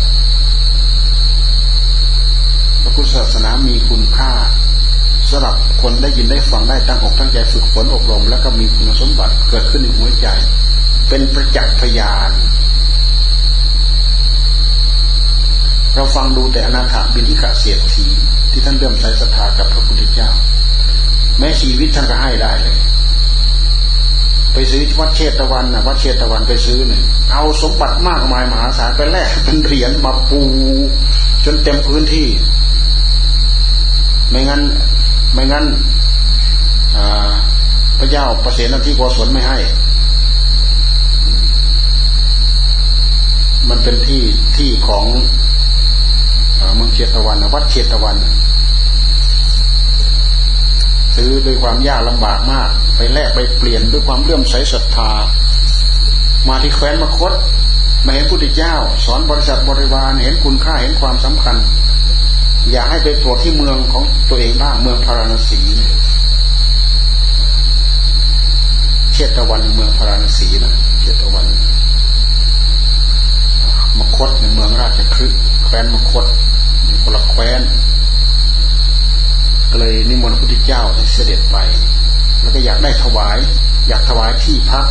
พระพุทธศาสนามีคุณค่า สำหรับคนได้ยินได้ฟังได้ตั้งอกตั้งใจฝึกฝนอบรม แล้วก็มีคุณสมบัติเกิดขึ้นในหัวใจ เป็นประจักษ์พยาน เราฟังดูแต่อนาถาบินิกะเสียทีที่ท่านเริ่มใช้ศรัทธากับพระพุทธเจ้า แม้ชีวิตท่านก็ให้ได้เลย ไปซื้อวัดเชตวันนะวัดเชตวันไปซื้อเนี่ยเอาสมบัติมากมายมหาศาลไปแลกเป็นเหรียญมาปู จนเต็มพื้นที่ไม่งั้น ไม่งั้นพระเจ้าประเสนที่โกศลไม่ให้ มันเป็นที่ที่ของเมืองเชตวันวัดเชตวัน ซื้อด้วยความยากลำบากมาก ไปแลกไปเปลี่ยนด้วยความเลื่อมใสศรัทธา มาที่แคว้นมคตมาเห็นพุทธเจ้า สอนบริษัทบริวารเห็นคุณค่าเห็นความสำคัญ อย่าให้ไปโปรดที่เมืองของตัวเองบ้างเมืองพาราณสีเชตวันเมืองพาราณสีนะเชตวันมคตในเมืองราชคฤห์แคว้นมคตคนละแคว้นก็เลยนิมนต์พระพุทธเจ้าให้เสด็จไป แล้วก็อยากได้ถวาย อยากถวายที่พัก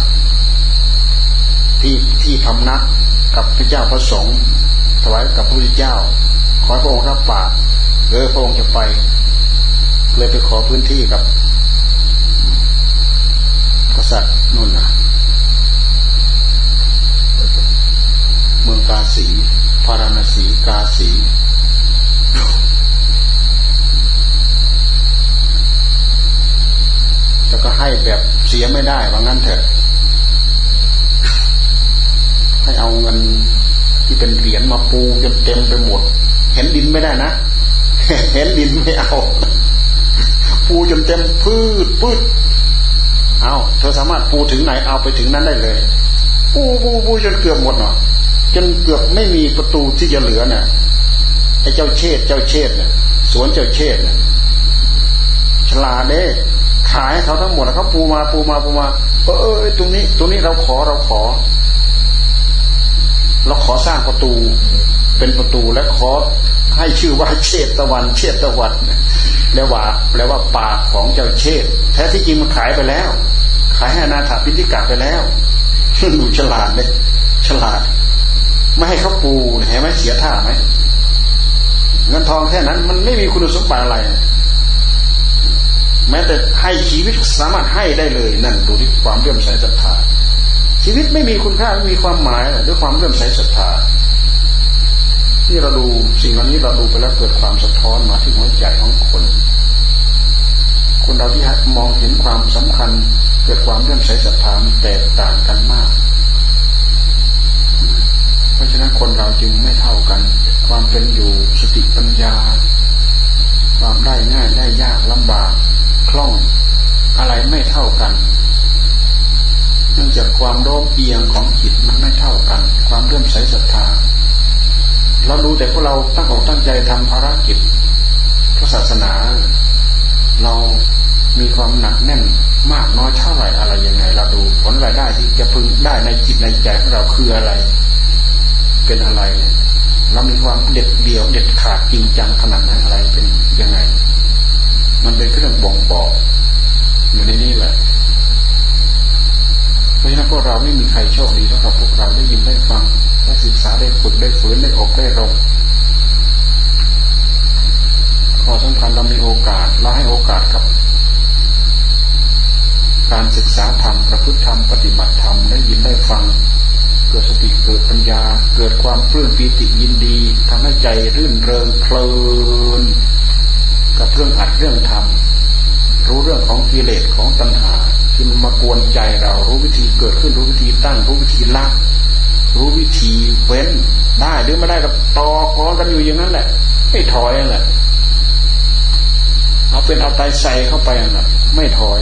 ที่ที่พำนักกับพระเจ้าพระสงฆ์ถวายกับพระพุทธเจ้า ขอพระองค์รับปากเออพระองค์จะไป เลยไปขอพื้นที่กับ กษัตริย์นุ่นนะเมืองกาสีพาราณสีกาสีแล้วก็ให้แบบเสียไม่ได้ว่างั้นเถอะ ให้เอาเงินที่เป็นเหรียญมาปูจนเต็มไปหมด เห็นดินไม่ได้นะ เห็นดินไม่เอาปูจนเต็มพืชพืชเอาเธอสามารถปูถึงไหนเอาไปถึงนั้นได้เลยปูปูปูจนเกือบหมดเนาะจนเกือบไม่มีประตูที่จะเหลือเนี่ยไอ้เจ้าเชษเจ้าเชษเนี่ยสวนเจ้าเชษเนี่ยฉลาดเด้ขายเขาทั้งหมดแล้วเขาปูมาปูมาปูมาเออเออตรงนี้ ตรงนี้เราขอเราขอ เราขอสร้างประตู เป็นประตูและขอให้ชื่อว่าเชตตะวัน เชตตะวันแล้วว่าแปลว่าปากของเจ้าเชตแท้ที่จริงมันขายไปแล้ว ขายให้อนาถาพิธิกาไปแล้วหนูฉลาดเลยฉลาด ไม่ให้เขาปูเห็นไหมเสียท่าไหมเงินทองแค่นั้นมันไม่มีคุณสมบัติอะไรแม้แต่ให้ชีวิตสามารถให้ได้เลยนั่นดูที่ความเลื่อมใสศรัทธาชีวิตไม่มีคุณค่าไม่มีความหมายด้วยความเลื่อมใสศรัทธา ที่เราดูสิ่งเหล่านี้เราดูไปแล้วเกิดความสะท้อนมาที่หัวใจของคน คนเราที่มองเห็นความสำคัญ เกิดความเลื่อมใสศรัทธาแตกต่างกันมาก เพราะฉะนั้นคนเราจึงไม่เท่ากัน ความเป็นอยู่สติปัญญา ความได้ง่ายได้ยากลำบากคล่องอะไรไม่เท่ากันเนื่องจากความโน้มเอียงของจิตมันไม่เท่ากัน ความเลื่อมใสศรัทธา เราดูแต่พวกเราตั้งอกตั้งใจทำภารกิจพระศาสนา เรามีความหนักแน่นมากน้อยเท่าไหร่อะไรยังไง เราดูผลรายได้ที่จะพึงได้ในจิตในใจของเราคืออะไร เป็นอะไร เรามีความเด็ดเดี่ยวเด็ดขาดจริงจังขนาดไหนอะไรเป็นยังไง มันเป็นเครื่องบ่งบอกอยู่ในนี้แหละเพราะฉะนั้นพวกเราไม่มีใครโชคดีเท่ากับพวกเราได้ยินได้ฟัง ได้ศึกษาได้ฝึกได้ฝืนได้อกได้รงข้อสำคัญเรามีโอกาสเราให้โอกาสกับ การศึกษาธรรมประพฤติธรรมปฏิบัติธรรมได้ยินได้ฟัง เกิดสติเกิดปัญญา เกิดความปลื้มปีติยินดีทำให้ใจรื่นเริงเพลินกับเรื่องอัดเรื่องทำรู้เรื่องของกิเลสของตัณหาที่มันมากวนใจเรารู้วิธีเกิดขึ้นรู้วิธีตั้งรู้วิธีละ รู้วิธีเว้นได้หรือไม่ได้ก็ต่อคอนกันอยู่อย่างนั้นแหละ ไม่ถอยแหละเอาเป็นเอาตายใส่เข้าไปน่ะ ไม่ถอย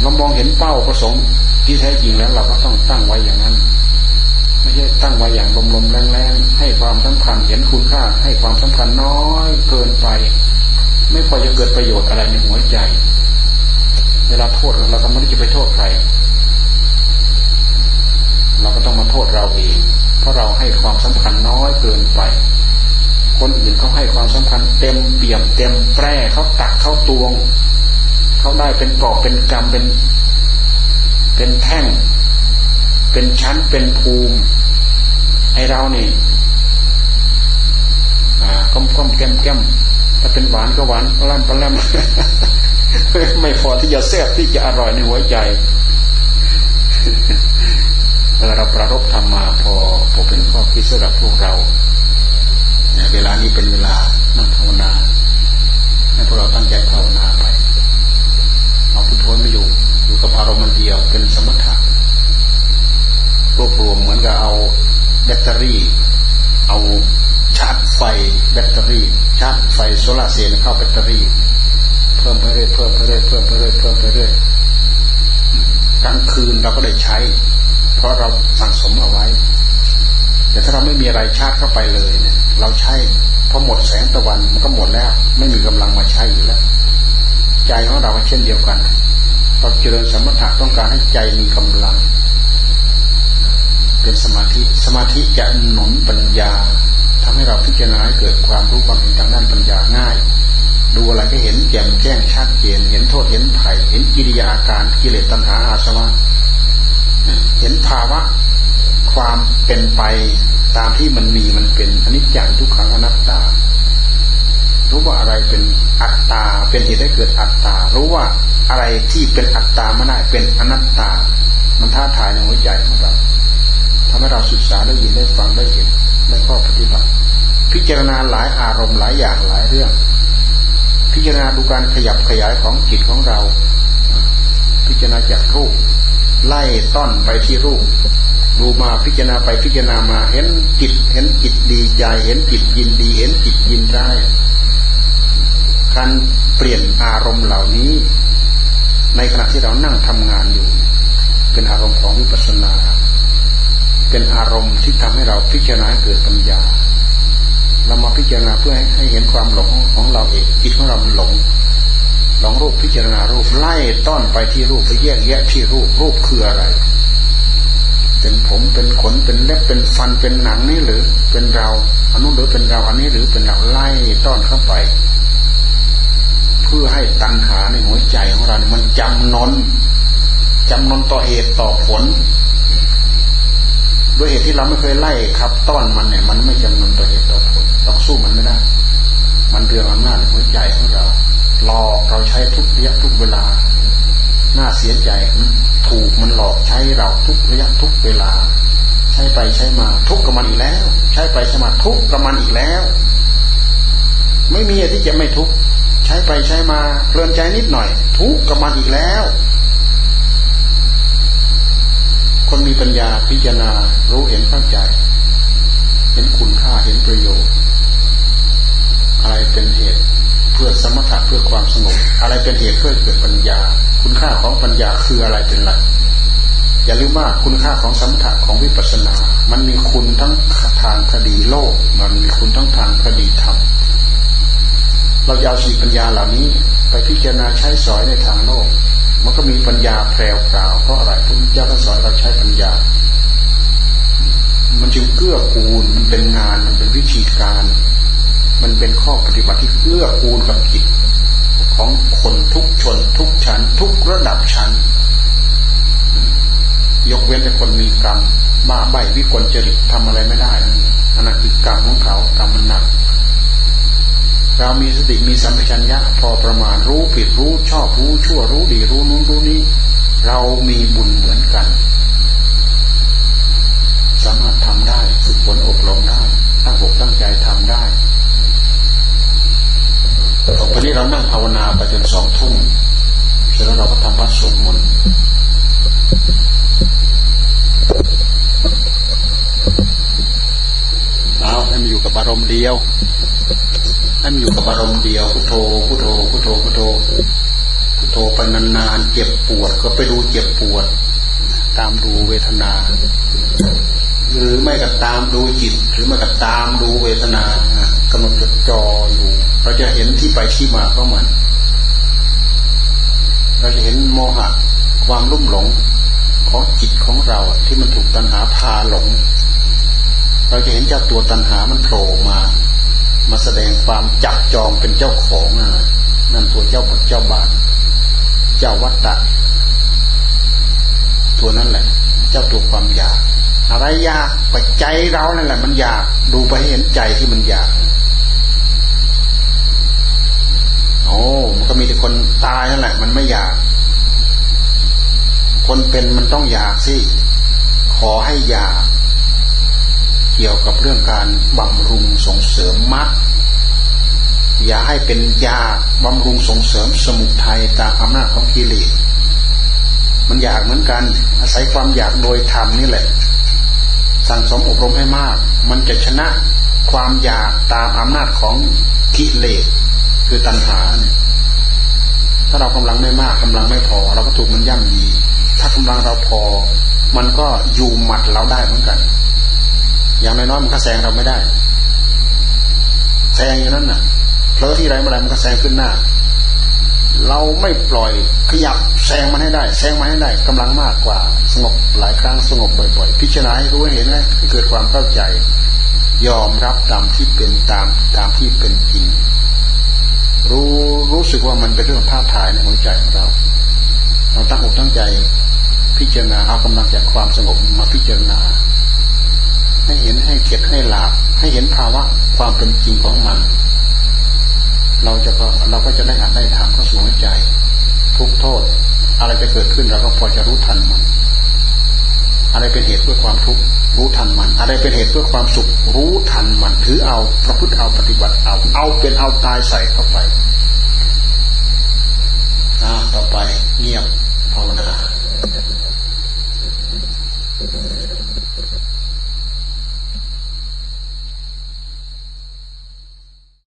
เรามองเห็นเป้าประสงค์ที่แท้จริงแล้ว เราก็ต้องตั้งไว้อย่างนั้น ไม่ใช่ตั้งไว้อย่างลมๆแรงๆให้ความสำคัญเห็นคุณค่า ให้ความสำคัญน้อยเกินไป ไม่พอจะเกิดประโยชน์อะไรในหัวใจ เวลาโทษเราก็ไม่ได้จะไปโทษใคร เราก็ต้องมาโทษเราเอง เพราะเราให้ความสำคัญน้อยเกินไป คนอื่นเขาให้ความสำคัญเต็มเปี่ยมเต็มแปร่เขาตักเขาตวง เขาได้เป็นกอบเป็นกรรมเป็น เป็นแท่ง เป็นชั้นเป็นภูมิให้เรานี่ก้มก้มแก้มแก้มถ้าเป็นหวานก็หวานปลาแปลมไม่พอที่จะแซ่บที่จะอร่อยในหัวใจ เราประรบทำมาพอพอเป็นข้อคิดสำหรับพวกเราเนี่ยเวลานี้เป็นเวลานั่งภาวนาให้พวกเราตั้งใจภาวนาไปเอาพุทโธไม่อยู่ อยู่กับอารมณ์มันเดียวเป็นสมถะรวบรวมเหมือนกับเอาแบตเตอรี่ เอาชาร์จไฟแบตเตอรี่ชาร์จไฟโซลาเซลล์เข้าแบตเตอรี่ เพิ่มไปเรื่อยเพิ่มไปเรื่อยเพิ่มไปเรื่อยเพิ่มไปเรื่อยกลางคืนเราก็ได้ใช้ เพราะเราสั่งสมเอาไว้ แต่ถ้าเราไม่มีอะไรชาร์จเข้าไปเลยเนี่ย เราใช้พอหมดแสงตะวันมันก็หมดแล้ว ไม่มีกำลังมาใช้อยู่แล้ว ใจของเราเช่นเดียวกันเราเจริญสมถะต้องการให้ใจมีกำลัง เป็นสมาธิสมาธิจะหนุนปัญญาทำให้เราพิจารณาเกิดความรู้ความเห็นทางด้านปัญญาง่าย ดูอะไรก็เห็นแจ่มแจ้งชัดเจนเห็นโทษเห็นภัยเห็นกิริยาอาการกิเลสตัณหาอาสวะ เห็นภาวะความเป็นไปตามที่มันมีมันเป็นอนิจจังทุกขังอนัตตา รู้ว่าอะไรเป็นอัตตา เป็นเหตุให้เกิดอัตตา รู้ว่าอะไรที่เป็นอัตตาไม่ได้เป็นอนัตตา มันท้าทายในหัวใจของเราทำให้เราศึกษาได้ยินได้ฟังได้เห็นได้ข้อปฏิบัติ พิจารณาหลายอารมณ์หลายอย่างหลายเรื่อง พิจารณาดูการขยับขยายของจิตของเรา พิจารณาจากรูป ไล่ต้อนไปที่รูปดูมาพิจารณาไปพิจารณามา เห็นจิต เห็นจิตดีใจ เห็นจิตยินดี เห็นจิตยินได้ การเปลี่ยนอารมณ์เหล่านี้ ในขณะที่เรานั่งทำงานอยู่ เป็นอารมณ์ของวิปัสสนา เป็นอารมณ์ที่ทำให้เราพิจารณาเกิดปัญญา เรามาพิจารณาเพื่อให้เห็นความหลงของเราเองจิตของเราหลง ลองรูปพิจารณารูปไล่ต้อนไปที่รูปไปแยกแยะที่รูปรูปคืออะไร เป็นผมเป็นขนเป็นเล็บเป็นฟันเป็นหนังนี่หรือ เป็นเราอันนู้นหรือเป็นเราอันนี้หรือเป็นเราไล่ต้อนเข้าไป เพื่อให้ตัณหาในหัวใจของเราเนี่ยมันจำนนจำนนต่อเหตุต่อผลด้วยเหตุที่เราไม่เคยไล่ครับ ต้อนมันเนี่ย มันไม่จำนนต่อเหตุต่อผลเราสู้มันไม่ได้ มันเรื่องอำนาจหัวใจของเรา หลอกเราใช้ทุกระยะทุกเวลา น่าเสียใจถูกมันหลอกใช้เราทุกระยะทุกเวลา ใช้ไปใช้มาทุกกับมันอีกแล้ว ใช้ไปใช้มาทุกกับมันอีกแล้ว ไม่มีอะไรที่จะไม่ทุกใช้ไปใช้มาเพลินใจนิดหน่อย ทุกกับมันอีกแล้ว คนมีปัญญาพิจารณารู้เห็นเข้าใจ เห็นคุณค่าเห็นประโยชน์ อะไรเป็นเหตุ พื่อสมถะเพื่อความสงบอะไรเป็นเหตุเพื่อเกิดปัญญา คุณค่าของปัญญาคืออะไรเป็นหลักอย่าลืมว่าคุณค่าของสมถะของวิปัสสนา มันมีคุณทั้งทางคดีโลก มันมีคุณทั้งทางคดีธรรมเราเอาสีปัญญาเหล่านี้ไปพิจารณาใช้สอยในทางโลก มันก็มีปัญญาแพรวพราวเพราะอะไรพระพุทธเจ้าท่านสอนเราใช้ปัญญา มันจึงเกื้อกูลมันเป็นงานมันเป็นวิธีการ มันเป็นข้อปฏิบัติที่เอื้อกูลกับจิตของคนทุกชน ทุกชั้น ทุกระดับชั้น ยกเว้นแต่คนมีกรรมบ้าใบวิกลจริตทำอะไรไม่ได้นั่นคือกรรมของเขากรรมมันหนัก เรามีสติมีสัมปชัญญะพอประมาณรู้ผิดรู้ชอบรู้ชั่วรู้ดีรู้นู้นรู้นี้ เรามีบุญเหมือนกัน สามารถทำได้ฝึกฝนอบรมได้ตั้งอกตั้งใจทำได้ วันนี้เรานั่งภาวนาไปจนสองทุ่มเสร็จแล้วเราก็ทำวัดสวดมนต์เอาให้มันอยู่กับอารมณ์เดียวให้มันอยู่กับอารมณ์เดียวพุทโธพุทโธพุทโธพุทโธพุทโธไปนานๆเจ็บปวดก็ไปดูเจ็บปวด ตามดูเวทนา หรือไม่ก็ตามดูจิต หรือไม่ก็ตามดูเวทนากำหนดจดจ่ออยู่ เราจะเห็นที่ไปที่มาของมัน เราจะเห็นโมหะความรุ่มหลงของจิตของเราที่มันถูกตัณหาพาหลง เราจะเห็นเจ้าตัวตัณหามันโผล่มา มาแสดงความจับจองเป็นเจ้าของนั่นตัวเจ้าบทเจ้าบาทเจ้าวัตตะตัวนั้นแหละ เจ้าตัวความอยาก อะไรอยากปใจเรานั่นแหละ มันอยากดูไปเห็นใจที่มันอยาก โอ้มันก็มีแต่คนตายนั่นแหละ มันไม่อยาก คนเป็นมันต้องอยากสิขอให้อยาก เกี่ยวกับเรื่องการบำรุงส่งเสริมมรรคอย่าให้เป็นยาบำรุงส่งเสริมสมุทัยตามอำนาจของกิเลสมันอยากเหมือนกัน อาศัยความอยากโดยธรรมนี่แหละ สั่งสมอบรมให้มาก มันจะชนะความอยากตามอำนาจของกิเลส คือตัณหาเนี่ยถ้าเรากำลังไม่มากกำลังไม่พอ เราก็ถูกมันย่ำยี ถ้ากำลังเราพอ มันก็อยู่หมัดเราได้เหมือนกัน อย่างน้อยๆมันก็แซงเราไม่ได้แซงอย่างนั้นน่ะเพลอที่ไรเมื่อไรมันก็แซงขึ้นหน้า เราไม่ปล่อยขยับแซงมันให้ได้แซงมันให้ได้กำลังมากกว่า สงบหลายครั้งสงบบ่อยๆ พิจารณาให้รู้เห็นไหมเกิดความเข้าใจ ยอมรับตามที่เป็นตามตามที่เป็นจริง รู้รู้สึกว่ามันเป็นเรื่องท้าทายในหัวใจของเรา เราตั้งอกตั้งใจพิจารณาเอากำลังจากความสงบมาพิจารณา ให้เห็นให้เข็ดให้หลาบให้เห็นภาวะความเป็นจริงของมัน เราจะก็เราก็จะได้อ่านได้ทำเข้าสู่หัวใจ ทุกโทษ อะไรจะเกิดขึ้นเราก็พอจะรู้ทันมัน อะไรเป็นเหตุเพื่อความทุกข์ รู้ทันมัน อะไรเป็นเหตุเพื่อความสุข รู้ทันมันถือเอาประพฤติเอาปฏิบัติเอา เอาเป็นเอาตายใส่เข้าไปอ่าต่อไปเงียบภาวนา